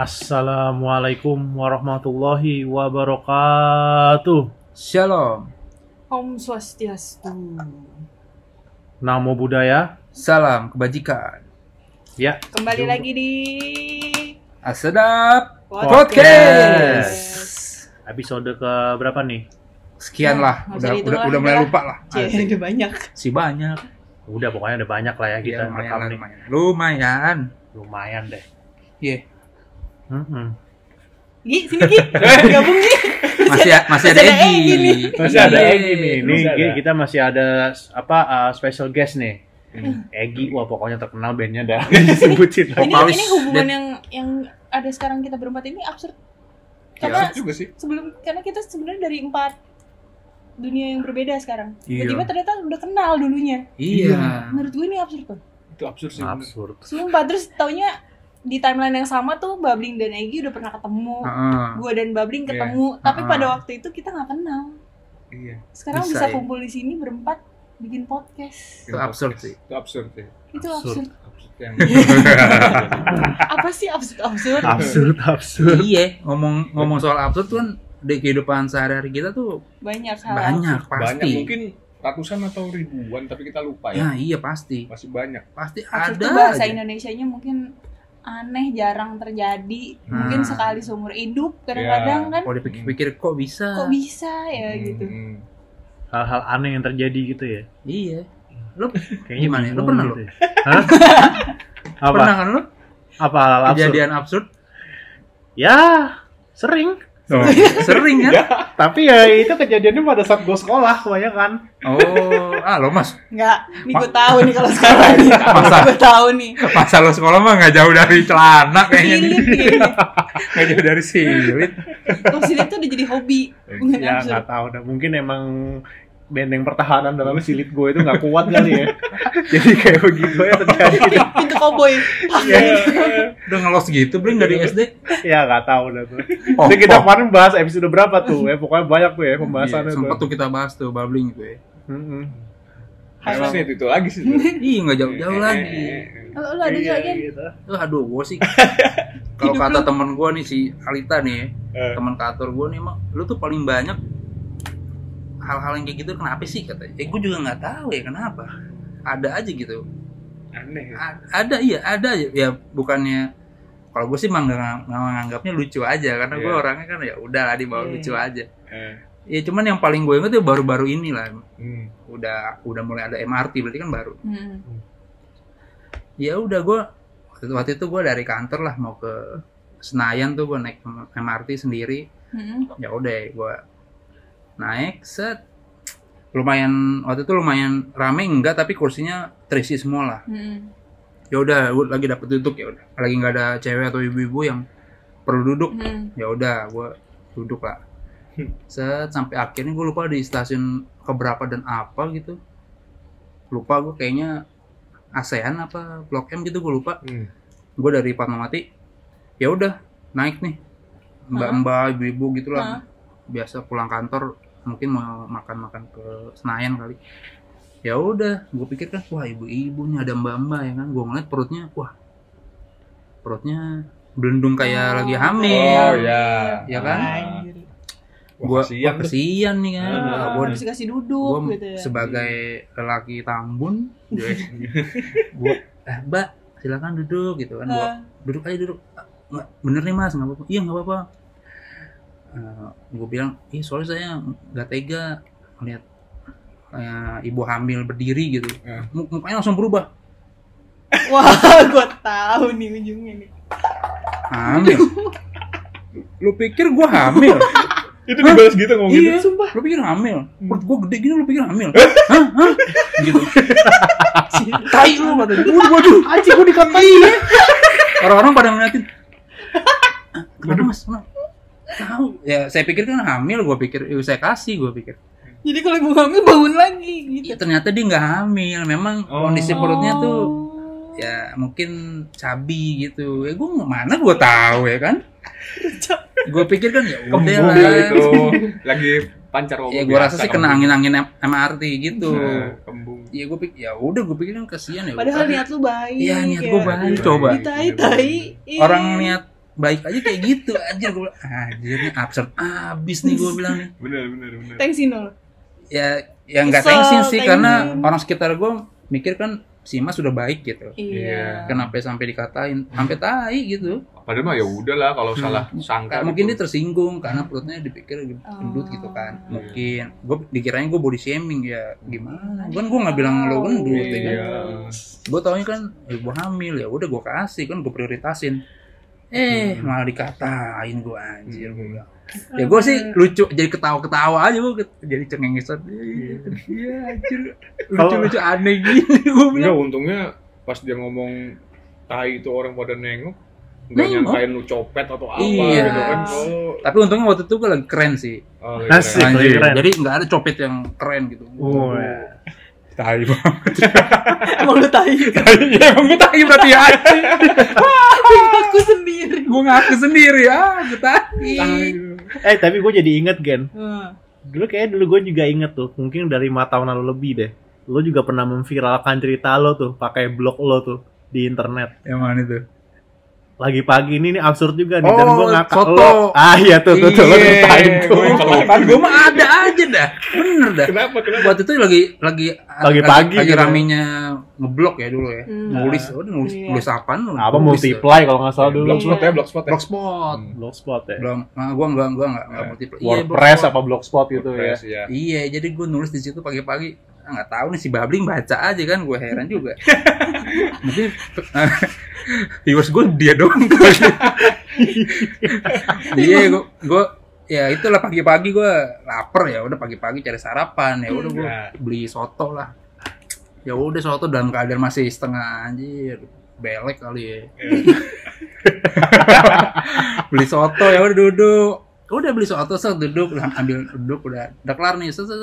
Assalamualaikum warahmatullahi wabarakatuh. Shalom, Om Swastiastu. Namo Buddhaya. salam kebajikan. Ya, Kembali Jumpa. lagi di Asedap Podcast. Podcast. episode ke berapa nih? Sekian Ya, lah, udah udah udah mulai udah. lupa lah. Cie, udah banyak. Si banyak. Udah pokoknya ada banyak lah ya kita Iya, lumayan, rekam lah, nih. lumayan. Lumayan. Lumayan deh. Iya. Gi, sini Gi. Gabung Gi. Masih masih ada Masih ada Egi. Masih ada Iya. Egi nih. Gi, kita masih ada apa uh, special guest nih. Egi, wah pokoknya terkenal bandnya dah disebutin. Ini, ini hubungan yang yang ada sekarang kita berempat ini absurd. Ya, Karena Asik juga sih. sebelum karena kita sebenarnya dari empat dunia yang berbeda sekarang. Iya. Tiba-tiba ternyata udah kenal dulunya. Iya. Menurut gue ini absurd tuh. Itu absurd sih. Absurd. Sumpah terus taunya di timeline yang sama tuh Babling dan Egi udah pernah ketemu. Heeh. Gue dan Babling Iya. ketemu, tapi Ah. pada waktu itu kita nggak kenal. Iya. Sekarang Bisa bisa, ya. kumpul di sini berempat bikin podcast. Itu absurd sih. Itu absurd sih. Itu Absurd. absurd. Yang Apa sih absurd absurd? Absurd, absurd. Iya, ngomong ngomong soal absurd tuh kan di kehidupan sehari-hari kita tuh Banyak hal. banyak banyak pasti. mungkin ratusan atau ribuan tapi kita lupa ya. Ya, iya pasti. Masih banyak. Pasti Absurd ada. bahasa aja. Indonesianya mungkin aneh, jarang terjadi. Nah. Mungkin sekali seumur hidup. Kadang-kadang kan Kalau dipikir-pikir kok bisa? kok bisa ya Hmm, gitu. hmm. Hal-hal aneh yang terjadi gitu ya. Iya. Lo Kayaknya Gimana ya? Lu pernah gitu lu? ya. Hah? Apa? pernah kan lo Apa hal absurd? kejadian absurd? Ya, sering. Sering kan? Tapi ya itu kejadiannya pada saat gue sekolah kebanyakan. Oh, ah lo mas, Enggak, nih gue tahu nih kalau sekarang nih. Masa? Gue tahu nih. masa lo sekolah mah nggak jauh dari celana kayaknya. Silit nih. Nggak jauh dari silit. Kalau silit tuh udah jadi hobi. Ya nggak tahu dah. Mungkin emang benteng pertahanan dalam silit gue itu nggak kuat kali ya. Jadi kayak begitu ya terjadi. Pintu koboi. ya, Udah ngelos gitu, bring dari SD. ya nggak tahu dah tuh. Oh, Jadi kita oh. kemarin bahas episode berapa tuh ya. Pokoknya banyak tuh ya pembahasannya Iya, sempat tuh. kita bahas tuh bubbling gitu ya. Harusnya itu, itu lagi sih. Ih, nggak jauh-jauh lagi. Lo, lo ada Iya, juga. Tuh, aduh, gue sih. Kalau kata lu. temen gue nih si Alita nih, Eh. teman kantor gue nih emang, lu tuh paling banyak hal-hal yang kayak gitu kenapa sih katanya? Eh, gue juga nggak tahu ya kenapa. Ada aja gitu. Aneh. ya. A- ada iya ada aja ya bukannya kalau gue sih emang nggak menganggapnya lucu aja karena gue Iya. orangnya kan ya udah lah di bawah Iya. lucu aja Eh. ya cuman yang paling gue inget ya baru-baru ini lah Hmm. udah udah mulai ada MRT berarti kan baru Hmm. ya udah gue waktu- waktu itu gue dari kantor lah mau ke Senayan tuh gue naik MRT sendiri Hmm. ya udah gue naik set. Lumayan waktu itu lumayan rame enggak tapi kursinya terisi semua lah. Hmm. ya udah lagi dapet duduk ya udah. Lagi nggak ada cewek atau ibu-ibu yang perlu duduk. Hmm. ya udah gue duduk lah. Set sampai akhirnya gue lupa di stasiun keberapa dan apa gitu. Lupa gue kayaknya ASEAN apa Blok M gitu gue lupa. Hmm. gue dari Fatmawati ya udah naik nih. Mbak-mbak ibu-ibu gitulah biasa pulang kantor mungkin mau makan-makan ke Senayan kali ya udah gue pikir kan wah ibu-ibu nih ada mbak-mbak ya kan gue ngeliat perutnya wah perutnya belendung kayak Oh, lagi Oh hamil ya. Ya kan? Anjir. gue kasihan tuh. kesian nih kan Ah, gue harus dikasih duduk gue gitu ya. sebagai lelaki tambun gue eh mbak silakan duduk gitu kan gue duduk aja duduk "Ah, nggak bener nih mas nggak apa-apa iya nggak apa-apa gue bilang ih soalnya saya nggak tega melihat kayak ibu hamil berdiri gitu. Eh. Mu- mukanya langsung berubah. Wah, gue tahu nih ujungnya nih. hamil? Lu pikir gue hamil? Itu dibalas gitu ngomong gitu. iya Sumpah. lu pikir hamil? Perut gue gede gini lu pikir hamil? Hah? Hah? Gitu. Tai lu katanya waduh waduh. Anjing gue dikatain. orang-orang pada ngeliatin. "Ah, kenapa mas? Kenapa?" Tahu ya saya pikir kan hamil gue pikir ya, saya kasih gue pikir Jadi kalau ibu hamil bangun lagi gitu. Ya, ternyata dia nggak hamil memang Oh. kondisi perutnya tuh ya mungkin cabi gitu ya gue mana gue tahu ya kan gue pikir kan ya udah Kembung lah itu. Lagi pancar ya gue rasa sih kena kembung. angin-angin M- MRT gitu Nah, kembung. ya gue pikir ya udah gue pikir kan kasihan ya Padahal niat lu baik. Iya, niat ya. gua baik, coba. Tai. Ih. orang niat baik aja kayak gitu anjir gue bilang anjir ini absurd abis nih gue bilang nih Bener bener bener. Thanks Inul. ya ya nggak tensin sih thank karena you. orang sekitar gue mikir kan si Mas sudah baik gitu Iya. kenapa sampai dikatain sampai tai gitu Padahal mah ya udah lah kalau Hmm. salah sangka. Kayak mungkin dia gitu. tersinggung karena perutnya dipikir gendut gitu kan Oh. mungkin gue dikirain gue body shaming ya gimana kan gue nggak bilang lo gendut ya kan Iya. gue taunya kan ibu hamil ya udah gue kasih kan gue prioritasin eh Hmm. malah dikatain gue anjir gue bilang ya gue sih lucu jadi ketawa-ketawa aja gue jadi cengengesan iya anjir lucu-lucu aneh gini gue bilang untungnya pas dia ngomong tai itu orang pada nengok nggak Nengok? nyangkain lu copet atau apa Iya. gitu kan kalau tapi untungnya waktu itu gue lagi keren sih oh, Asik. keren. jadi nggak ada copet yang keren gitu Oh, ya. Tai banget Emang lu tahu ya emang gue tai berarti ya aku sendiri. gue ngaku sendiri ah gue tai Eh tapi gue jadi inget Gen. Hmm. Dulu kayak dulu gue juga inget tuh, mungkin dari lima tahun lalu lebih deh. Lo juga pernah memviralkan cerita lo tuh, pakai blog lo tuh di internet. yang mana itu Lagi pagi ini nih absurd juga nih, Oh, dan gue ngakak foto. lo. Ah iya tuh, tuh, tuh, lo Iya, ceritain tuh. kan gue mah ada aja dah bener dah kenapa kenapa waktu itu lagi lagi Lagi pagi lagi gitu. ramenya ngeblok ya dulu ya Hmm. nulis udah nulis Iya. nulis? Apa Nulis multiply kalau nggak salah Iya, dulu. blogspot ya blogspot ya blogspot Hmm. Blogspot ya. belum nah, gua enggak gua enggak enggak Eh, multiply WordPress blogspot. apa blogspot gitu ya. Ya. iya jadi gue nulis di situ pagi-pagi ah, nggak tahu nih si babling baca aja kan gue heran juga mungkin viewers gue dia doang. Iya gue gue ya itulah pagi-pagi gue lapar ya udah pagi-pagi cari sarapan ya udah gue Ya. beli soto lah. Ya udah soto dalam keadaan masih setengah anjir belek kali ya. Beli soto ya udah duduk. Udah beli soto set duduk udah ambil duduk udah udah kelar nih set set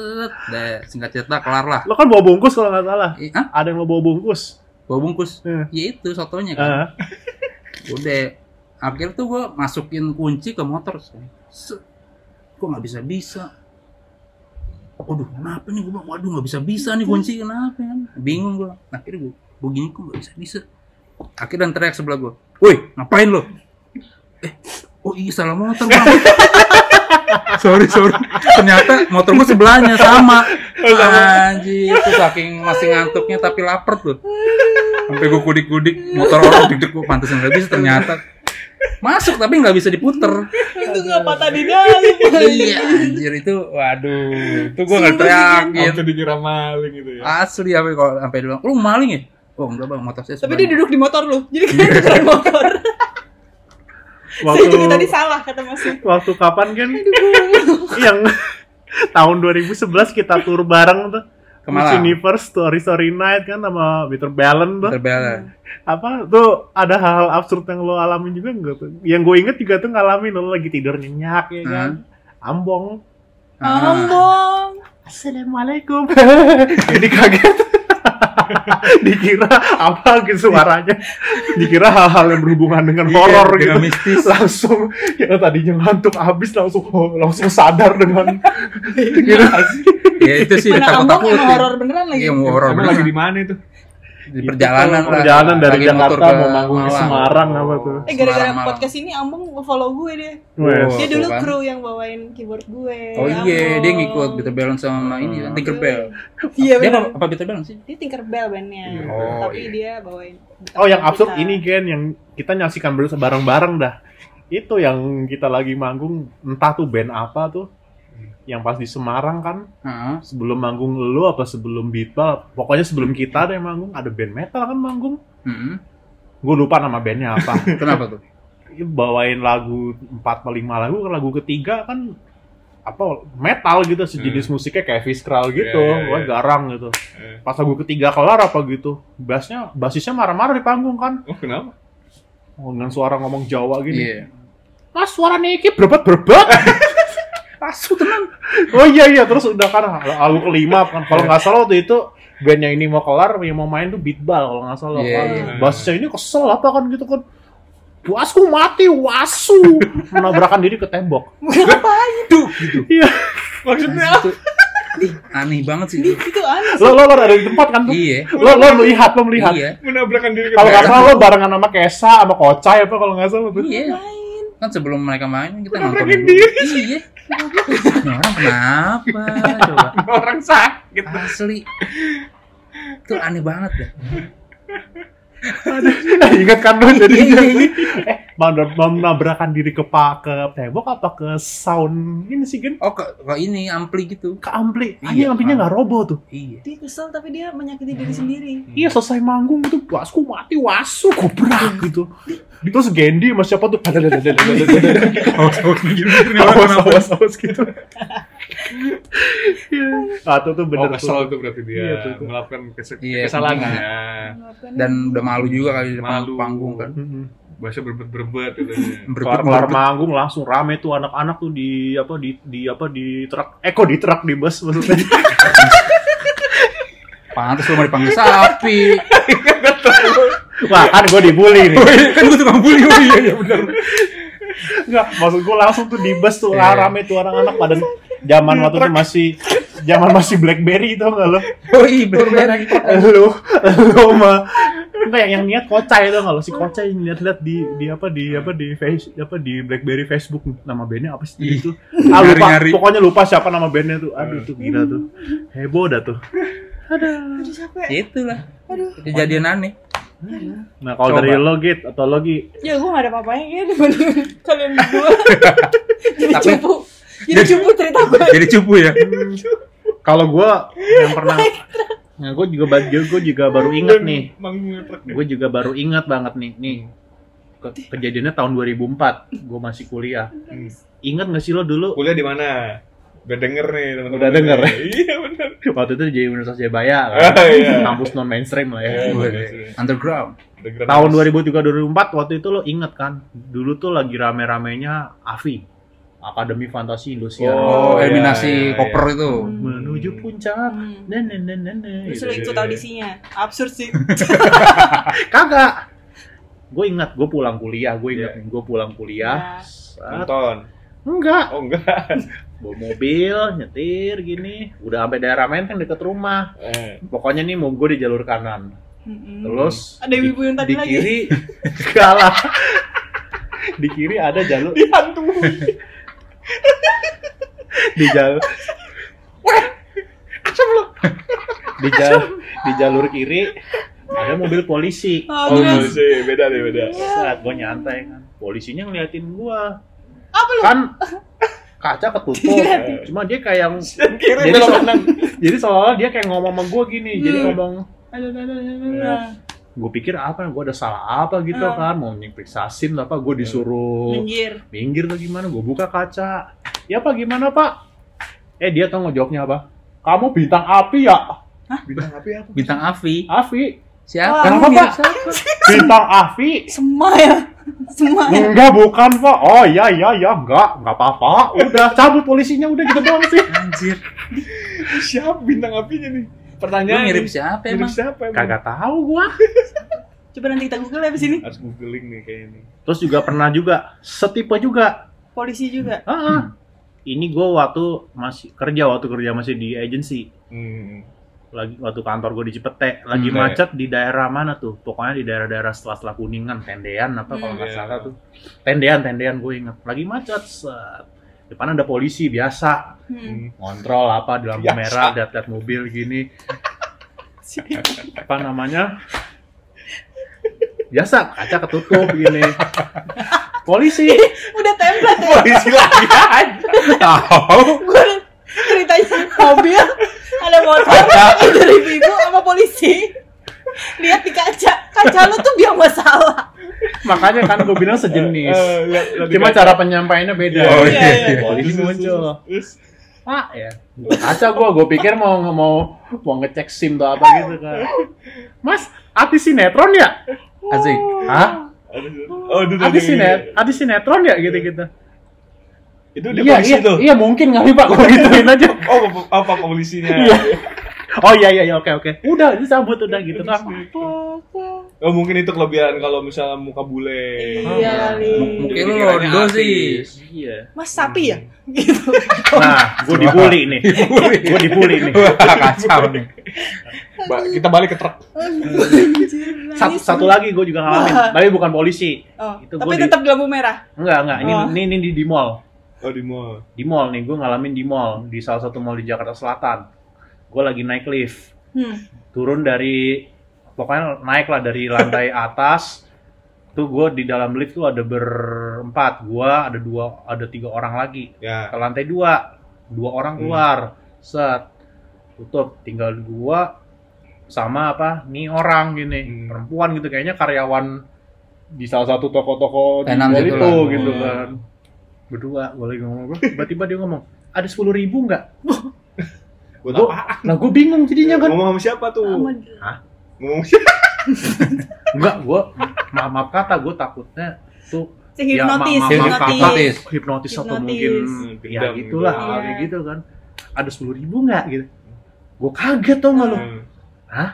set, singkat cerita kelar lah. Lo kan bawa bungkus kalau nggak salah. Ah Ada yang lo bawa bungkus. Bawa bungkus. Eh. ya itu sotonya kan. Ah. udah. Akhirnya tuh gue masukin kunci ke motor. Set. kok nggak bisa bisa. Waduh kenapa nih gue bilang waduh nggak bisa bisa nih kunci. Kenapa kan bingung gue akhirnya gue gue gini kok nggak bisa bisa? Akhirnya teriak sebelah gue woi ngapain lo? Eh oh iya salah motor bang. Sorry sorry. Ternyata motor gue sebelahnya sama. Anjir itu saking masih ngantuknya tapi lapar tuh sampai gue kudik-kudik motor orang deg-deg gue pantesan nggak bisa ternyata masuk tapi nggak bisa diputer Itu nggak patah di dalam. iya anjir itu waduh itu gue nggak teriakin Sampai dikira maling gitu ya. asli apa kalau sampai dia bilang lu maling ya oh enggak bang motor saya Tapi dia sebelahnya." duduk di motor lu. Jadi kayak keren motor. Saya Waktu juga tadi salah kata Mas. waktu kapan kan yang tahun 2011 kita tur bareng tuh Ke Miss Malang. Universe Story Story Night kan sama Peter Ballen tuh Terbela. apa tuh ada hal-hal absurd yang lo alamin juga enggak tuh yang gue inget juga tuh ngalamin lo lagi tidur nyenyak ya kan ambong Ah. Ambong. assalamualaikum jadi kaget dikira apa gitu suaranya dikira hal-hal yang berhubungan dengan horor Iya, gitu mistis. langsung yang tadinya ngantuk habis langsung langsung sadar dengan gitu ya itu sih takut-takut emang horor beneran lagi. iya mau horor lagi di mana itu? Di perjalanan lah perjalanan dari Lagi Jakarta ke mau manggung di Malang. Semarang apa tuh Eh gara-gara podcast ini Ambong follow gue deh. Dia dulu kan. kru yang bawain keyboard gue. oh iya dia ngikut Peter Balance sama ini kan Tinkerbell Iya dia benar. apa, apa Peter Balance sih Dia Tinkerbell bandnya. Oh, Tapi iya. dia bawain. Oh yang absurd ini Ken yang kita nyaksikan bareng-bareng dah. Itu yang kita lagi manggung entah tuh band apa tuh. Yang pas di Semarang kan. Heeh. sebelum manggung lu apa sebelum Beatball? Pokoknya sebelum kita ada yang manggung ada band metal kan manggung. Mm-mm. gue lupa nama bandnya apa. Kenapa tuh? Bawain lagu 4 atau 5 lagu lagu ketiga kan apa metal gitu sejenis musiknya kayak Fiskral gitu. Iya, iya, wah iya. garang gitu. Eh. pas lagu ketiga kelar apa gitu bassnya basisnya marah-marah di panggung kan. Oh kenapa? Oh, dengan suara ngomong Jawa gini. Iya. Mas suara Niki berbet berbet asu tenang oh iya iya terus udah kan lagu kelima kan kalau nggak salah waktu itu band yang ini mau kelar yang mau main tuh beatball kalau nggak salah Iya, kan iya. bassnya ini kesel apa kan gitu kan Wasku mati, wasu menabrakan diri ke tembok. Ngapain? duh gitu Iya. Maksudnya Itu- Ih, aneh banget sih itu itu aneh. Lo, lo, lo ada di tempat kan tuh? iya Lo, lo melihat, lo melihat. iya menabrakkan diri ke Kalau nggak belakang. salah lo barengan sama Kesa, sama Kocai apa kalau nggak salah tuh. iya? Kan sebelum mereka main kita nonton dulu. Iya. Ini orang kenapa? Coba. Orang sakit. Asli. Itu aneh banget dah. Ingat kan lu jadi Iya, iya, iya. eh mau menabrakan diri ke pa ke tembok apa ke sound ini sih kan Oh, ke, ke ini ampli gitu. ke ampli. Iya, Iya, amplinya nggak roboh tuh. Iya. Dia kesel tapi dia menyakiti diri sendiri. Iya selesai manggung itu basku mati wasu kubrak gitu. Terus Gendy sama siapa tuh awas awas awas gitu. Iya. Ah tuh tuh Oh, bener kesel tuh. itu berarti dia Iya, tuh, tuh. melakukan kese- Iya, kesalahannya. Dan udah malu juga kali di depan Malu. panggung kan. Bahasa berbet-berbet gitu. Kelar kelar manggung langsung rame tuh anak-anak tuh di apa di di apa di truk eh kok di truk di bus maksudnya Pantes lu mau dipanggil sapi. wah kan gue dibully nih kan gue tukang bully. Oh iya iya benar. Enggak, maksud gue langsung tuh di bus tuh Iya. rame tuh anak-anak pada zaman waktu itu masih zaman masih BlackBerry itu enggak lo? Oh iya benar. Lu lu mah enggak yang, yang niat kocai itu kalau si kocai lihat-lihat di di apa di apa di face apa di BlackBerry Facebook nama bandnya apa sih Ih, itu? Ah lupa, nyari-nyari. pokoknya lupa siapa nama bandnya tuh. Aduh tuh gila tuh. Heboh dah tuh. Aduh capek. Itulah. Aduh. Kejadian aneh. Nah kalau dari lo Git atau lo Gi Ya gue gak ada apa-apanya dibanding kalian berdua. Jadi Tapi- cupu. Jadi cupu cerita gue. Jadi cupu ya. kalau gua yang pernah Nah, gue juga ba- gue juga baru inget nih. Gue juga baru ingat banget nih. Nih ke- kejadiannya tahun 2004. Gue masih kuliah. Hmm. Ingat gak sih lo dulu Kuliah di mana? Udah denger nih teman-teman. Udah denger. Iya benar. waktu itu di Universitas Jayabaya kan? Ah, iya. kampus non mainstream lah ya. Iya. Underground. Gratis. Tahun 2003 2004 waktu itu lo inget kan? Dulu tuh lagi rame-ramenya AFI. Akademi Fantasi Indosiar. Oh, Oh, eliminasi iya, iya. koper itu. Menuju puncak. Hmm. Nah, nah, nah, nah. Terus Gitu. ikut audisinya. Absurd sih. Kagak. Gue ingat, gue pulang kuliah, gue ingat Iya. nih, gue pulang kuliah. Ya. Saat- Nonton. Enggak, Oh enggak. bawa mobil, nyetir gini, udah sampai daerah Menteng deket rumah. Eh. Pokoknya nih mau gue di jalur kanan. Mm-mm. Terus Ada ibu-ibu yang tadi di lagi. kiri enggak lah. di kiri ada jalur di jalur di jalur di jalur kiri ada mobil polisi. Oh, Oh, sih, beda deh, beda. Saat gue nyantai kan, polisinya ngeliatin gua. Apa lu? Kan kaca ketutup. Diliatin. Cuma dia kayak yang Kiri jadi so- jadi dia kayak ngomong sama gue gini jadi Hmm. ngomong Nah, gue pikir apa gue ada salah apa gitu Hmm. kan mau nyperiksa sim apa gue disuruh minggir. minggir atau gimana gue buka kaca ya pak gimana pak eh dia tau ngejawabnya apa kamu bintang api ya Bintang api apa? Bintang Avi. api Siapa? Wah, kenapa pak siapa? bintang api Semua ya. Semua ya. enggak bukan pak oh iya iya iya enggak enggak apa-apa udah cabut polisinya udah gitu doang sih Anjir. Siapa bintang apinya nih? Lu Pertanyaan. mirip siapa Mirip emang? siapa emang? kagak tahu gua Coba nanti kita google ya di sini. Harus googling nih kayaknya. terus juga pernah juga setipe juga Polisi juga. Ah, ah. ini gue waktu masih kerja waktu kerja masih di agency Hmm. lagi waktu kantor gue di Cipete lagi Hmm. macet di daerah mana tuh pokoknya di daerah-daerah setelah setelah kuningan tendean apa kalau Hmm. nggak Iya. salah tuh tendean tendean gue inget lagi macet set. Depan ada polisi biasa. Hmm. Hmm. ngontrol apa di lampu Biasa. merah lihat-lihat mobil gini. Apa namanya? Biasa kaca ketutup gini. Polisi. Udah template ya. polisi lagi tahu. Gue ceritanya mobil ada motor ada ibu-ibu sama polisi. Lihat di kaca. Kaca lu tuh biang masalah makanya kan gue bilang sejenis Eh, di cuma cara penyampaiannya beda Oh, iya, iya. polisi Terus, terus, muncul terus. pak ya kaca gue gue pikir mau mau mau ngecek sim atau apa gitu kan mas artis sinetron ya Asik. hah Oh, itu artis sinet artis sinetron ya gitu gitu Itu di iya polisi iya tuh. iya mungkin kali pak gue gituin aja Oh, apa- apa polisinya? Iya. Oh iya iya iya, oke oke udah disambut udah gitu kan Oh mungkin itu kelebihan kalau misalnya muka bule. Iya kali. M- Mungkin londo sih. iya Mas sapi ya? Gitu. nah gue dibully nih gue dibully nih kacau nih. Ba- kita balik ke truk. Satu, satu lagi gue juga ngalamin tapi bukan polisi Oh, Itu tapi tetap di lampu merah. enggak enggak ini Oh. ini, ini di, di mall Oh di mall. di mall nih gue ngalamin di mall di salah satu mall di Jakarta Selatan gue lagi naik lift. Hmm. turun dari pokoknya naik lah dari lantai atas tuh gue di dalam lift tuh ada berempat. Gue ada dua ada tiga orang lagi. Ya. ke lantai dua dua orang Hmm. keluar. Set. Tutup. Tinggal gua sama apa nih orang gini. Hmm. perempuan gitu kayaknya karyawan di salah satu toko-toko di mall gitu itu gitu Oh. kan. Berdua gue lagi ngomong tiba-tiba dia ngomong ada sepuluh ribu nggak Buat Gua- apa? nah gue bingung jadinya kan Ngomong sama siapa tuh? Sama Ngomong sama siapa? enggak gue maaf, maaf kata gue takutnya tuh si hipnotis, ma- ma- hipnotis. maaf kata, hipnotis atau Hipnotis. mungkin Hmm, ya gitulah gitu. Iya. kayak gitu kan ada sepuluh ribu nggak gitu gue kaget tau nggak lo Hmm. Hah?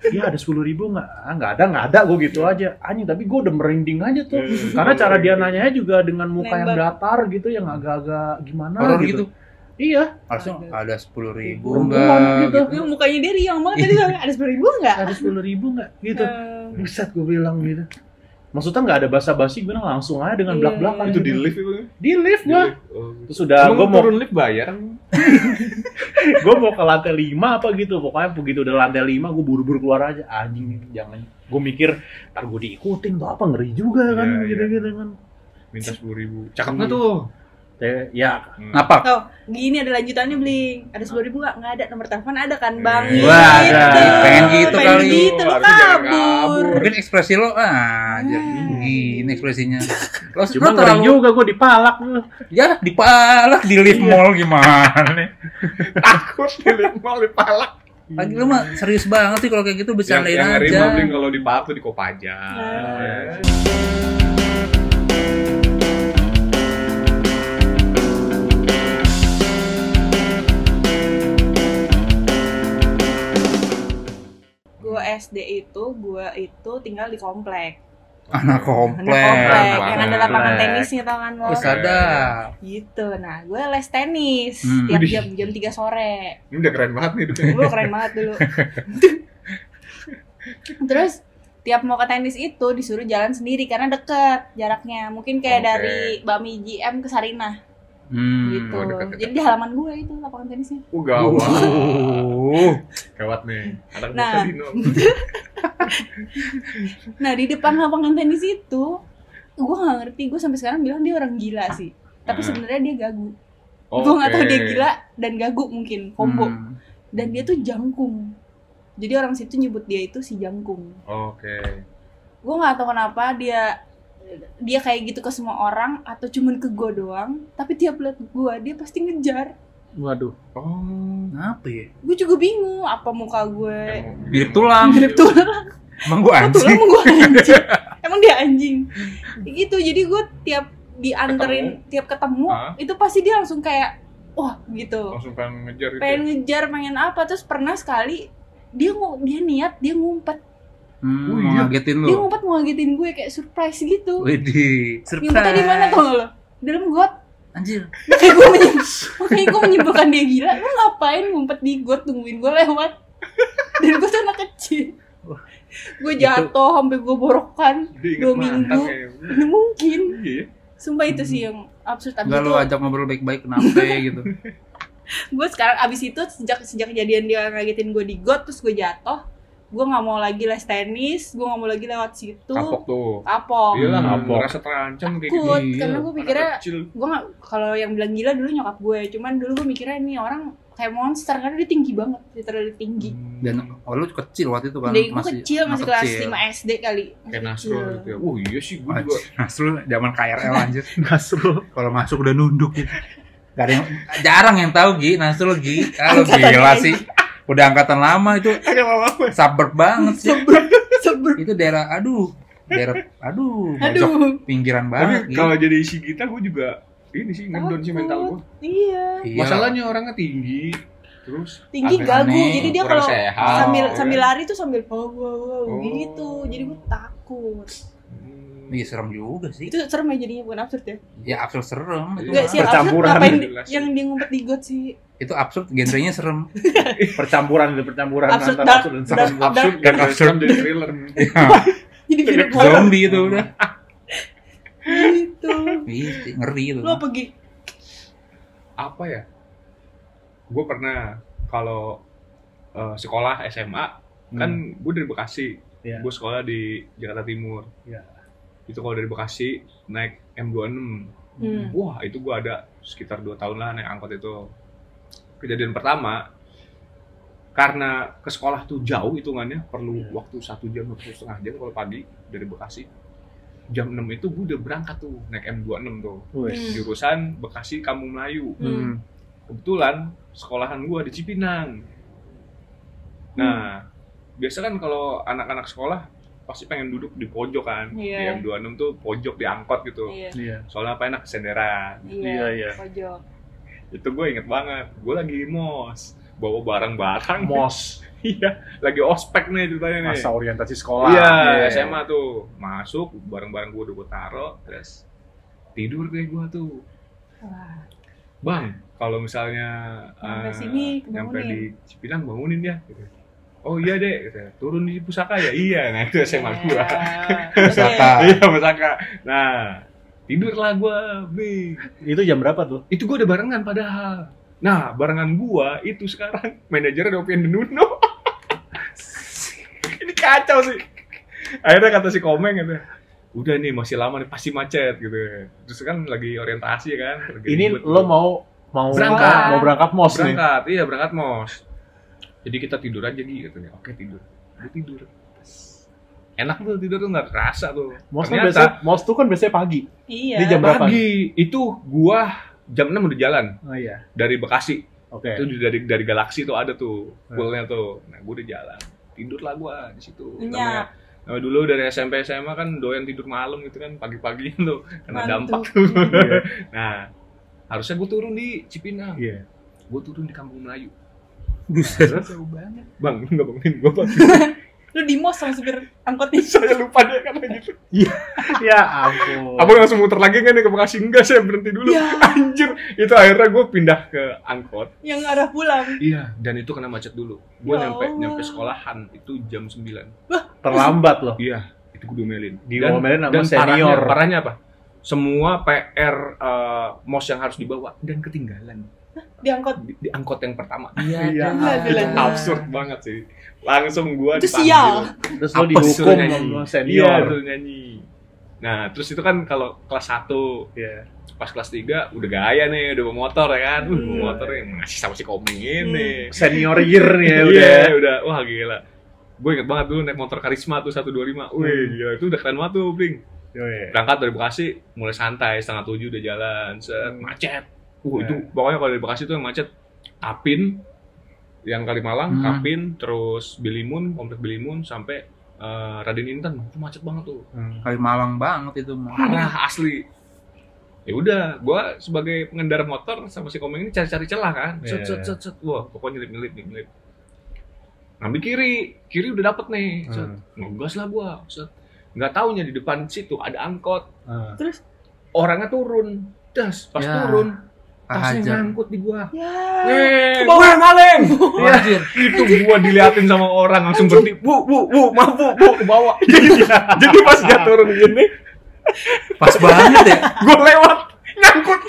Iya ada sepuluh ribu nggak? Ah nggak ada nggak ada gue gitu aja. Anjing tapi gue udah merinding aja tuh. Hmm. Karena cara dia nanyanya juga dengan muka yang datar gitu, yang agak-agak gimana Horor gitu. gitu. Iya. Langsung ada sepuluh ribu enggak gitu. gitu. Lu mukanya dia riang banget tadi ada sepuluh ribu nggak? Ada sepuluh ribu nggak? Gitu. Eh, Buset gue bilang gitu. Maksudnya nggak ada basa-basi, gue langsung aja dengan Iya, belak-belakan. Itu di lift itu. Di lift gue. Oh, gitu. Terus udah gue mau turun lift bayar? gue mau ke lantai 5 apa gitu. Pokoknya begitu udah lantai 5 gue buru-buru keluar aja. Anjing jangan. Gue mikir ntar gue diikutin tuh apa ngeri juga kan Iya, iya. gitu-gitu kan. Minta sepuluh ribu. Cakep nggak tuh? Ya, ya Hmm. Apa? Oh, gini ada lanjutannya bling. Ada sepuluh ribu nggak? Nggak ada. Nomor telepon ada kan bang? Eh. Wah, Gitu. ada. Pengen gitu Pengen kali. gitu lo jangan kabur. Mungkin ekspresi lo ah, aja Hmm. gini ekspresinya. Lo, Cuma terlalu juga gue dipalak ya dipalak di lift mall gimana nih? Takut di lift mall dipalak. Lagi lu mah serius banget sih kalau kayak gitu Yang, bercandain yang ngeri aja. mah bling kalau dipalak tuh di Kopaja. Nah. Gue SD itu, gue itu tinggal di komplek. Anak Anak komplek. komplek yang ada lapangan Komplek. tenisnya tau kan lo? Wis ada. Gitu. Nah, gue les tenis Hmm. tiap jam jam 3 sore. Ini udah keren banget nih. Gue keren banget dulu. Terus tiap mau ke tenis itu disuruh jalan sendiri karena deket jaraknya. Mungkin kayak Oke. dari Bami GM ke Sarinah Hmm. gitu. oh, deket-deket. Jadi di halaman gue itu lapangan tenisnya. Uh, gawat. Uh. Gawat nih. Anak Nah. Nah di depan lapangan tenis itu gue nggak ngerti. Gue sampai sekarang bilang dia orang gila sih. Tapi Hmm. sebenarnya dia gagu. Gue nggak tahu Oke. dia gila dan gagu mungkin combo. Hmm. Dan dia tuh jangkung. Jadi orang situ nyebut dia itu si jangkung. Oke. gue nggak tahu kenapa dia dia kayak gitu ke semua orang atau cuman ke gue doang tapi tiap liat gue dia pasti ngejar Waduh. Oh. Kenapa ya? gue juga bingung apa muka gue Mirip tulang. mirip tulang Emang tulang anjing. emang gue anjing emang dia anjing gitu jadi gue tiap dianterin tiap ketemu Hah? itu pasti dia langsung kayak wah gitu Langsung pengen ngejar gitu. pengen ngejar pengen apa terus pernah sekali dia dia niat dia ngumpet Hmm, Oh, mau iya. ngagetin dia lu. ngumpet mau ngagetin gue kayak surprise gitu Widih, ngumpetnya di mana tau gak lo dalam got Anjir. Makanya gue menyimpul, makanya gue menyimpulkan dia gila. Lu ngapain ngumpet di got tungguin gue lewat? Dan gue tuh anak kecil. Gue jatuh sampai gue borokan Dia dua minggu. Ini mungkin. Iya. Sumpah itu sih yang absurd. Abis itu lu ajak ngobrol baik-baik kenapa gitu. gue sekarang abis itu sejak sejak kejadian dia ngagetin gue di got terus gue jatuh. Gue nggak mau lagi les tenis. Gue nggak mau lagi lewat situ. Kapok tuh. Kapok. Iya lah, Hmm. ngerasa terancam kayak gitu. Takut Iya. karena gue pikirnya gue nggak kalau yang bilang gila dulu nyokap gue cuman dulu gue mikirnya ini orang kayak monster karena dia tinggi banget literally tinggi Dan oh, lu kecil waktu itu kan dari gue kecil masih kelas kecil. 5 SD kali Masih Kayak Nasrul gitu ya. Oh iya sih, gue juga. Nasrul zaman KRL anjir. Nasrul. Kalau masuk udah nunduk gitu. Gak ada yang jarang yang tahu Gi, Nasrul Gi. Kalau gila sih. Udah angkatan lama itu suburb banget sih. Seber- itu daerah aduh, daerah aduh, aduh pinggiran Tapi banget. Gi. kalau jadi isi kita, gue juga ini sih ngendon sih mental gue. iya Iya. Masalahnya orangnya tinggi, Terus tinggi gagu jadi dia kalau sambil Oh, sambil iya. lari tuh sambil wow wow wow Oh. gitu jadi gue takut. Iya serem juga sih. itu serem ya jadinya bukan absurd ya Ya absurd serem itu. Enggak mah. sih absurd Percampuran. ngapain Jelas. yang dia ngumpet di got sih Itu absurd genrenya serem. percampuran itu percampuran Absurd, antara absurd dan serem. absurd dan absurd jadi thriller. jadi film Zombie itu udah. gitu Iya, ngeri itu. lo pergi Apa ya? Gue pernah kalau eh, sekolah SMA kan gue dari Bekasi. Iya. Gue sekolah di Jakarta Timur. Iya. Itu kalau dari Bekasi naik M26. Hmm. Wah, itu gue ada sekitar 2 tahun lah naik angkot itu. Kejadian pertama karena ke sekolah tuh jauh hitungannya perlu Iya. waktu satu jam atau setengah jam kalau pagi dari Bekasi jam 6 itu gue udah berangkat tuh naik M26 tuh. Hmm. jurusan Bekasi Kampung Melayu Hmm. kebetulan sekolahan gua di Cipinang. Nah, biasa kan kalau anak-anak sekolah pasti pengen duduk di pojok kan. Iya. Di M26 tuh pojok di angkot gitu. iya Iya. Soalnya apa enak senderan. Iya, iya. pojok Itu gue inget banget. Gue lagi mos, bawa barang-barang. Mos, Iya, lagi ospek nih ceritanya nih. masa orientasi sekolah. Iya, Iya. SMA tuh. Masuk, barang-barang gue udah gue taro, terus tidur deh gue tuh. Wah, Bang, kalau misalnya Sampai eh, sini, nyampe bangunin. di Cipinang bangunin ya. Gitu. Oh iya deh, gitu. turun di pusaka ya. Iya, nah itu SMA gua. Ya, Pusaka. Iya pusaka. Nah, tidurlah gua, Bing. Itu jam berapa tuh? Itu gua udah barengan padahal. Nah, barengan gua itu sekarang manajernya Dopian Denuno. Ini kacau sih. Akhirnya kata si Komeng gitu. Udah nih masih lama nih pasti macet gitu. Terus kan lagi orientasi kan. lagi Ini lo gitu. mau mau Berangkat. mau berangkat mos nih. berangkat iya berangkat mos jadi kita tidur aja gitu katanya oke tidur gue tidur enak tuh tidur tuh nggak kerasa tuh Mos kan ternyata biasanya mos tuh kan biasanya pagi. Iya. Di jam berapa? pagi itu gua jam 6 udah jalan Oh iya. dari Bekasi Oke. itu dari dari Galaksi tuh ada tuh poolnya tuh nah gue udah jalan tidur lah gua di situ Nyenyak. namanya namanya dulu dari SMP SMA kan doyan tidur malam gitu kan pagi-pagi tuh kena Mantul. dampak tuh Iya. nah harusnya gue turun di Cipinang Iya. gue turun di Kampung Melayu Buset. jauh banget bang nggak bangunin gue bang Lu di mos sama supir angkotnya. saya lupa deh kan gitu Ya ampun. abang langsung muter lagi kan nih ke Bekasi enggak saya berhenti dulu Ya. anjir itu akhirnya gue pindah ke angkot Yang arah pulang. iya dan itu kena macet dulu gue Ya nyampe Allah. nyampe sekolahan itu jam 9 Terlambat loh. iya itu gue diomelin Diomelin sama dan senior. parahnya, parahnya apa semua PR eh, mos yang harus dibawa dan ketinggalan Di angkot. di, di angkot yang pertama Iya. Iya. itu lagi. absurd banget sih langsung gue Itu sial. Terus lo dihukum sama Iya, senior. suruh nyanyi. Nah, terus itu kan kalau kelas 1, Iya. pas kelas 3 udah gaya nih, udah bawa motor ya kan. Uh, Hmm. bawa motor yang masih sama si komeng ini. Senior year nih ya Iya, udah. udah. Wah, gila. Gue inget banget dulu naik motor karisma tuh 125. Wih, Hmm. gila. Itu udah keren banget tuh, Bling. Yoi. Berangkat dari Bekasi, mulai santai, setengah tujuh udah jalan. Set, Hmm. macet. Uh, Iya. itu pokoknya kalau dari Bekasi tuh yang macet. Apin, yang Kalimalang, Hmm. Kapin, terus Bilimun, komplek Bilimun, sampai eh, Raden Inten. Itu macet banget tuh Hmm. Kali Malang banget itu mah. parah asli ya udah gua sebagai pengendara motor sama si komeng ini cari-cari celah kan set Iya. set set set wah pokoknya nyelip nyelip nyelip ngambil kiri kiri udah dapet nih set Hmm. ngegas lah gua set nggak taunya di depan situ ada angkot Ah. Terus orangnya turun das pas Ya. turun tasnya ngangkut di gua ya. Eh, Ke bawah. maleng Anjir. itu gua diliatin sama orang langsung berhenti bu bu bu maaf bu bu ke bawah jadi, jadi pas dia turun gini Pas banget ya. gua lewat nyangkut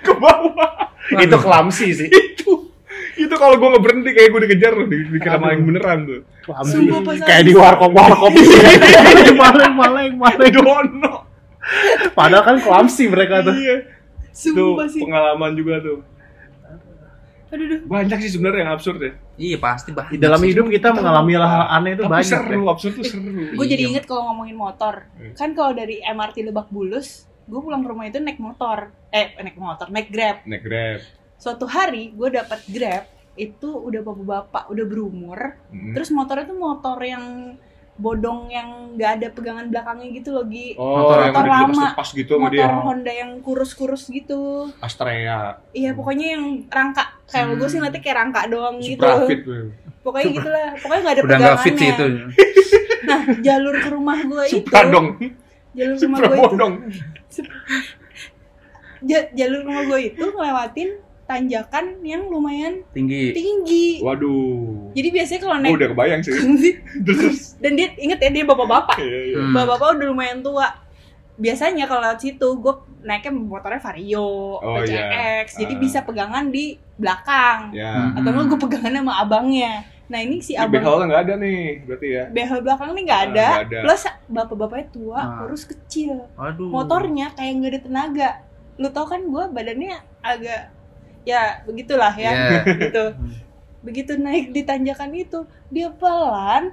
ke bawah Itu kelamsi sih. itu itu kalau gue nggak berhenti kayak gue dikejar loh di- dikira Aduh. maling beneran tuh Kelamsi. Sumpah, pas Kayak habis. di warkop warkop. maleng maleng maleng. dono Padahal kan kelamsi mereka tuh. iya itu Sumpah sih. pengalaman juga tuh Aduh, aduh. banyak sih sebenarnya yang absurd ya Iya pasti. Di dalam hidup kita mengalami hal aneh itu tapi banyak. seru ya. absurd tuh seru Gue jadi Iya. inget kalau ngomongin motor. Hmm. Kan kalau dari MRT Lebak Bulus, gue pulang ke rumah itu naik motor. Eh, naik motor, naik Grab. naik grab Suatu hari gue dapat Grab itu udah bapak-bapak, udah berumur. Mm. Terus motornya tuh motor yang bodong yang nggak ada pegangan belakangnya gitu loh Gi Oh, Motor- yang motor lama. dilepas-lepas gitu sama dia. motor Honda yang kurus-kurus gitu Astrea. iya pokoknya yang rangka kayak Hmm. gue sih ngeliatnya kayak rangka doang gitu Supra Fit. tuh. pokoknya gitulah pokoknya nggak ada Udah nggak fit sih pegangannya itu. nah jalur ke rumah gue itu Supra dong. jalur ke rumah Supra gue itu jalur rumah gue itu ngelewatin tanjakan yang lumayan Tinggi. tinggi Waduh. jadi biasanya kalau Oh, naik udah kebayang sih. Terus. dan dia inget ya dia bapak-bapak Iya, iya. Hmm. bapak-bapak udah lumayan tua biasanya kalau lewat situ gue naiknya motornya vario Oh, PCX iya. jadi Ah. bisa pegangan di belakang Ya. atau enggak gue pegangan sama abangnya nah ini si abang behalnya nggak ada nih, berarti ya. behel belakang nih nggak Ah, ada, nggak ada. plus bapak-bapaknya tua Ah. kurus kecil Aduh. motornya kayak nggak ada tenaga lu tau kan gue badannya agak ya begitulah ya Iya. gitu begitu naik di tanjakan itu dia pelan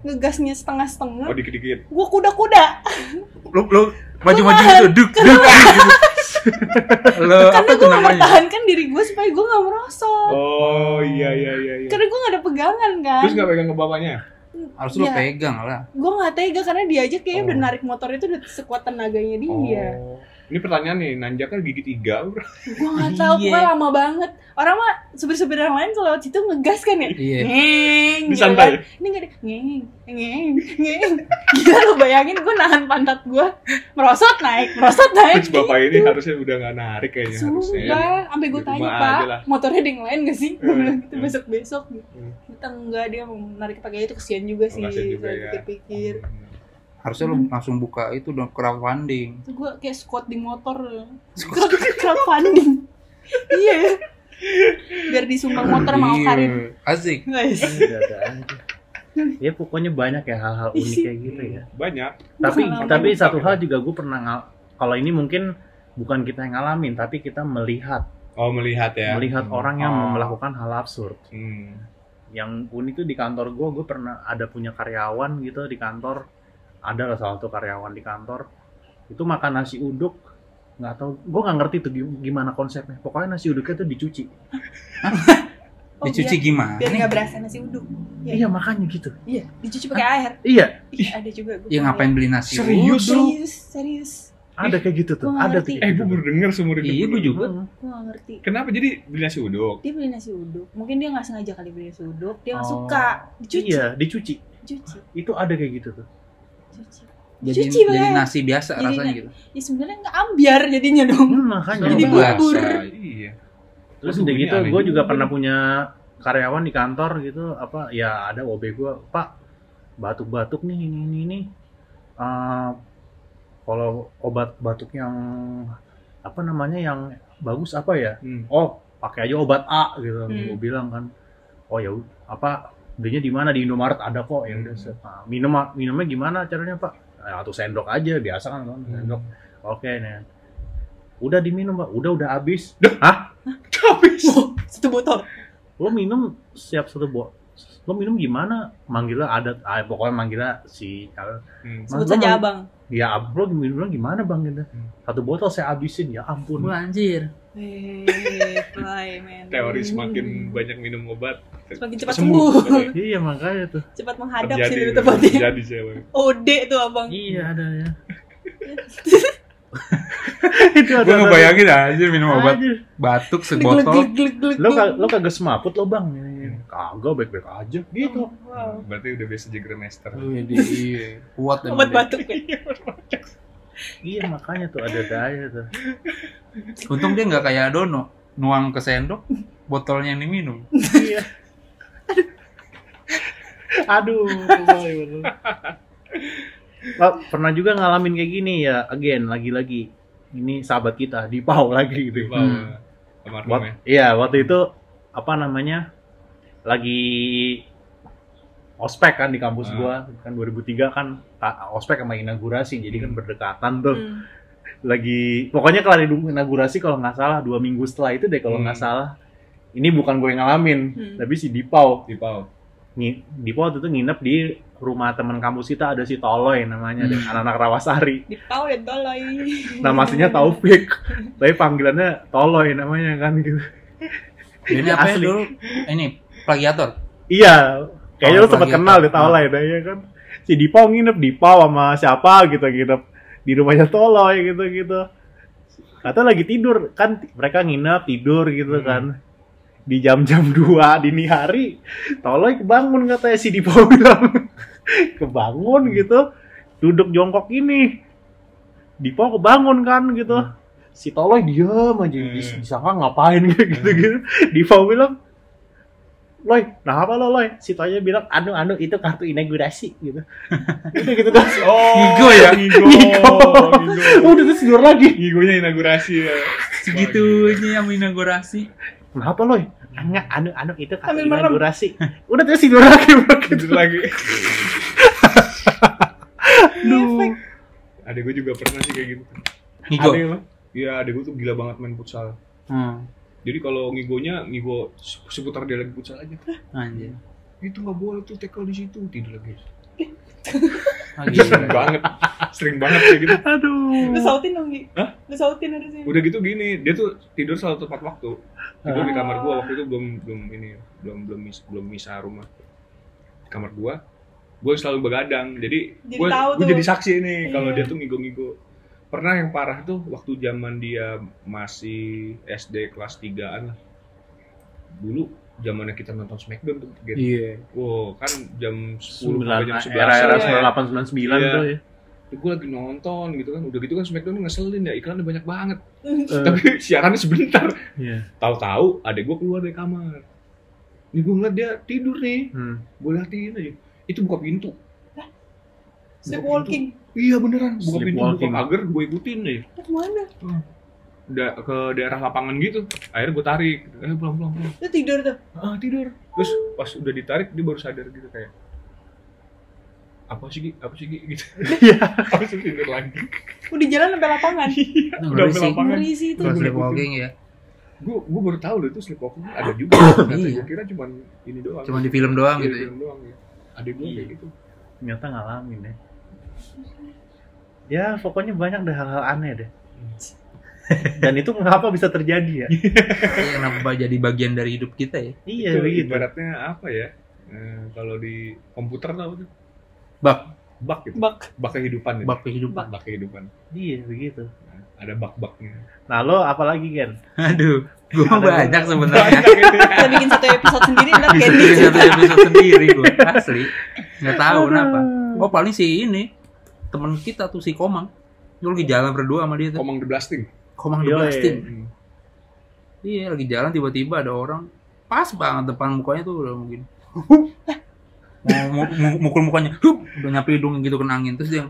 ngegasnya setengah-setengah Oh, dikit-dikit. gue kuda-kuda Lu lu maju-maju gitu, duk duk. Lo karena gue gak mempertahankan diri gue supaya gue gak merosot Oh, iya iya iya iya. karena gue gak ada pegangan kan Terus nggak pegang ke bapaknya? Harus lu Iya. pegang lah. gue gak tega karena dia aja kayaknya Oh. udah narik motor itu udah sekuat tenaganya dia Oh. Ini pertanyaan nih, nanjaknya gigi tiga, bro. gue gak tahu Iya. pokoknya lama banget orang mah supir-supir yang lain kalau lewat situ ngegas kan ya Iya. ngeng gitu Disantai. kan. ini gak ada ngeng ngeng ngeng gila lu bayangin gue nahan pantat gue merosot naik merosot naik Terus bapak ini harusnya udah nggak narik kayaknya harusnya. ya. Sumpah, sampai gue Di tanya pak, aja lah." motornya ada yang lain gak sih? Gue bilang gitu eh. besok besok gitu. Hmm. Kita enggak dia mau menarik pakai itu kesian juga sih. Makasih juga ya. pikir-pikir. Hmm. Harusnya lu langsung buka itu dong crowdfunding. Itu gue kayak squat di motor. Squat crowdfunding. iya ya. Biar disumbang motor mau Iya. Karin. Asik. Guys. Ada aja. Ya pokoknya banyak ya hal-hal unik kayak gitu ya. Banyak. Tapi Pengalaman. tapi satu hal juga gue pernah ngal kalau ini mungkin bukan kita yang ngalamin tapi kita melihat Oh melihat ya. melihat orang yang Oh. melakukan hal absurd. Hmm. Yang unik tuh di kantor gue gue pernah ada punya karyawan gitu di kantor ada lah salah satu karyawan di kantor itu makan nasi uduk nggak tahu gue nggak ngerti tuh gim- gimana konsepnya pokoknya nasi uduknya tuh dicuci Oh, Dicuci biar, gimana? biar nggak berasa nasi uduk. Iya. iya makanya gitu Iya, dicuci pakai air. iya Ih, ada juga gue. Ya ngapain beli nasi Serius? uduk? Serius, serius. ada kayak gitu tuh ada tuh Eh, gue baru denger seumur hidup. Iya, gue juga. Hmm. Gue gak ngerti. Kenapa jadi beli nasi uduk? Dia beli nasi uduk. Mungkin dia nggak sengaja kali beli nasi uduk. Dia nggak Oh. suka. Dicuci. iya dicuci Dicuci. itu ada kayak gitu tuh Cuci. Jadi Cuci, jadi nasi biasa Jadi rasanya gitu. Ya sebenarnya nggak ambiar jadinya dong. Hmm, makanya Jadi bubur. Iya. Terus udah gitu, gue juga pernah punya karyawan di kantor gitu, apa ya ada OB gue, Pak batuk-batuk nih ini ini ini. Eh, kalau obat batuk yang apa namanya yang bagus apa ya? Hmm. Oh pakai aja obat A gitu. Hmm. Gue bilang kan, oh ya apa belinya di mana di Indomaret ada kok ya udah. set. Nah, minum minumnya gimana caranya Pak? Eh, Atau sendok aja biasa kan kan, sendok. Oke nih. Udah diminum Pak, udah udah habis. Hah? Habis. Wow, satu botol. lo minum siap satu bo lo minum gimana manggilnya ada ah, pokoknya manggilnya si Hmm. Sebut saja abang. Ya lo minumnya gimana bang gitu satu botol saya habisin ya ampun Wah anjir. Teori semakin banyak minum obat Semakin cepat sembuh. sembuh. iya makanya tuh Cepat menghadap sih Terjadi, lebih tepatnya. terjadi cewek. Ode tuh abang. iya ada ya itu ada Gue ngebayangin aja minum obat Anjir. batuk sebotol. lo kagak semaput lo bang kagak baik baik aja gitu Wow. Berarti udah biasa Jägermeister. Wih, di- iya. Kuat emang Obat dia. batuk ya. iya makanya tuh ada daya tuh Untung dia nggak kayak Dono, nuang ke sendok, botolnya yang diminum. iya aduh. Oh, pernah juga ngalamin kayak gini ya again lagi-lagi ini sahabat kita di Pau lagi gitu Wow. Hmm. Almarhum Wat- ya. iya waktu itu apa namanya lagi ospek kan di kampus Ah. gua kan 2003 kan ospek sama inaugurasi jadi kan Hmm. berdekatan tuh Hmm. lagi pokoknya kalau inaugurasi kalau nggak salah dua minggu setelah itu deh kalau Hmm. nggak salah ini bukan gue yang ngalamin Hmm. tapi si Dipau Di Pau. Ngi- Dipau waktu itu nginep di rumah teman kampus kita ada si Toloy namanya Hmm. anak-anak Rawasari Di pau dan toloi. nama aslinya Taufik tapi panggilannya Toloy namanya kan gitu Ini apa ya Asli. dulu? Ini plagiator. Iya, kayaknya Oh, lu sempat kenal di Taolay dah ya kan. Si Dipa nginep Dipa sama siapa gitu nginep di rumahnya Toloy gitu gitu kata lagi tidur kan mereka nginep tidur gitu Hmm. kan. Di jam-jam 2 dini hari Toloy kebangun katanya si Dipa bilang. Kebangun gitu. Duduk jongkok ini. Dipa kebangun kan gitu. Si Toloy diam aja Hmm. dis- disangka ngapain? Gitu gitu Dipa bilang Loy, nah apa lo Loy? Si Toya bilang, anu anu itu kartu inaugurasi gitu. Udah gitu terus. Oh, Ngigo ya? Ngigo. Ngigo. Ngigo. Udah terus tidur lagi. Ngigonya inaugurasi ya. Segitunya yang inaugurasi. Kenapa Loy? Enggak, anu anu itu kartu merem. inaugurasi. Udah terus tidur lagi. begitu. Tidur lagi. Ngefek. Adek gue juga pernah sih kayak gitu. Ngigo. Iya, adek gue tuh gila banget main futsal. Hmm. Jadi kalau ngigonya ngigo se- seputar dia lagi futsal aja. Anjir. Itu nggak boleh tuh tackle di situ tidur lagi. Ah, Sering gila. banget, sering banget kayak gitu. Aduh. Lu sautin dong, Gi. Hah? Lu sautin harusnya. Udah gitu gini, dia tuh tidur selalu tepat waktu. Tidur di kamar gua waktu itu belum belum ini belum belum mis, belum misah rumah. Di kamar gua, gua selalu begadang. Jadi, Jadi gua, jadi saksi nih kalau Iya. dia tuh ngigo-ngigo. Pernah yang parah tuh waktu zaman dia masih SD kelas 3-an lah. Dulu zamannya kita nonton Smackdown tuh. Gitu. Iya. Wow, kan jam 10 Sembilan, sampai jam 11 era-era ya. 98 99 Iya. tuh ya. gue lagi nonton gitu kan udah gitu kan Smackdown ngeselin ya iklannya banyak banget Eh, tapi siarannya sebentar Iya. tahu-tahu adek gue keluar dari kamar nih gue ngeliat dia tidur nih Hmm. gue liatin aja itu buka pintu Sleepwalking. Iya beneran buka pintu buka pagar gue ikutin Lu Ke mana? da- ke daerah lapangan gitu akhirnya gue tarik eh pulang pulang pulang Lu tidur tuh. ah tidur terus pas udah ditarik dia baru sadar gitu kayak apa sih Gi? apa sih Gi? gitu Iya. itu tidur lagi Udah jalan sampai lapangan. Itu udah sampai lapangan Ngeri sih itu. Sleepwalking ya. gue gue baru tahu loh itu sleepwalking ada juga Iya. gue kira cuma ini doang Cuma di film doang Iya, gitu ya. film doang ya ada gue Iya. kayak gitu Ternyata ngalamin ya. Ya, pokoknya banyak deh hal-hal aneh deh. Dan itu mengapa bisa terjadi ya? Iya, kenapa jadi bagian dari hidup kita ya? iya, itu begitu. ibaratnya apa ya Eh, kalau di komputer tau tuh Bug. bug gitu Bak. bug kehidupan ya. Bug kehidupan. bug kehidupan Iya, begitu. Nah, ada bug-bugnya Nah, lo apalagi Gen? Aduh, gua Ada banyak sebenarnya. Kita bikin satu episode sendiri ntar bikin satu episode sendiri gua, asli. Nggak tahu kenapa. Oh paling si ini teman kita tuh si Komang. Lu lagi jalan berdua sama dia tuh. komang the blasting Komang Yoi. the Blasting. Hmm. Iya, lagi jalan tiba-tiba ada orang pas banget depan mukanya tuh udah mungkin. Mau mukul mukanya, hup, udah nyampe hidung gitu kena angin terus dia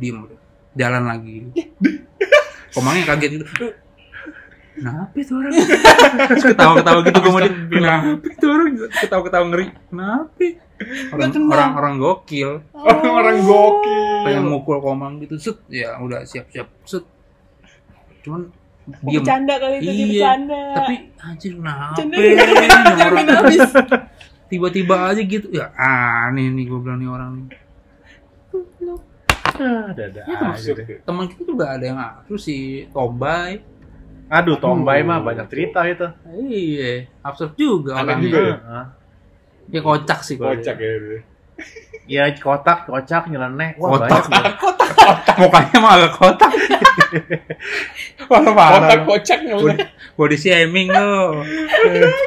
diem udah. Jalan lagi. Komangnya kaget gitu. Kenapa itu orang? Terus ketawa-ketawa gitu gue mau dia. Kenapa itu orang? Ketawa-ketawa ngeri. Kenapa? Orang, orang, orang gokil. orang gokil Pengen mukul komang gitu. Set. Ya udah siap-siap. Set. Cuman Oh, diem. bercanda kali itu dia Iya, bercanda. Tapi anjir kenapa? Orang habis. tiba-tiba aja gitu. Ya aneh nih gue bilang nih orang nih. Ah, ada-ada Ya, aja Masuk deh. ya. Teman kita juga ada yang absurd si Tombay. Aduh, Tombay Aduh. mah banyak cerita itu. Iya, absurd juga Aneh orangnya. juga ya? Ya kocak sih kocak dia. ya Iya, kotak, kocak, nyeleneh. Wah, Kotak. banyak. Mukanya mah agak kotak. Wah, parah. kotak kocak nggak Body, shaming lo.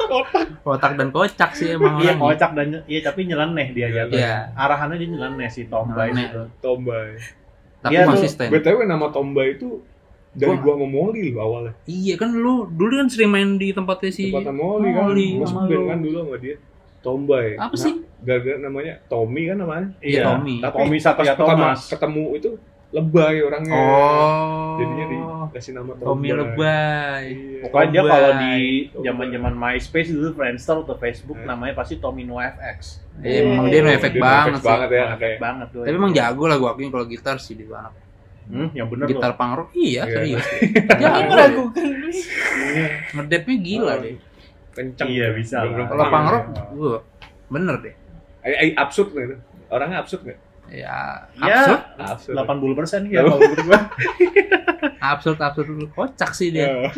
kotak Kotak dan kocak sih emang Iya, kocak dan iya tapi nyeleneh dia jatuh. Iya. Arahannya dia nyeleneh si Tombay Nyeleneh. itu. tombay Tapi Iya, lu- konsisten. btw nama tombay itu dari Gua- sama Molly loh awalnya Iya kan lu dulu kan sering main di tempatnya si tempatnya Molly kan Molly sebel lu. kan dulu sama dia tombay Apa sih? gara-gara namanya Tommy kan namanya Iya, Tommy. tapi Tommy Satya Thomas. ketemu itu lebay orangnya Oh. jadinya dikasih nama Tombay Tommy Lebay. Iya. Pokoknya dia kalau di zaman-zaman MySpace dulu Friendster atau Facebook Eh. namanya pasti Tommy NoFX. Eh, emang dia no efek Dia banget sih. banget ya kayak Banget tuh. Tapi emang jago lah gua akuin kalau gitar sih di anak. Hmm, yang bener loh. Gitar punk rock iya, Iya. serius. Jangan Jago. meragukan. Ngedepnya gila Oh. deh. Kenceng Iya, bisa Kalau punk rock, gua bener deh. eh, eh, absurd nggak itu orangnya absurd nggak Ya, Ya, absurd, absurd 80 persen ya kalau menurut gua. absurd, absurd, kocak sih dia. Ya.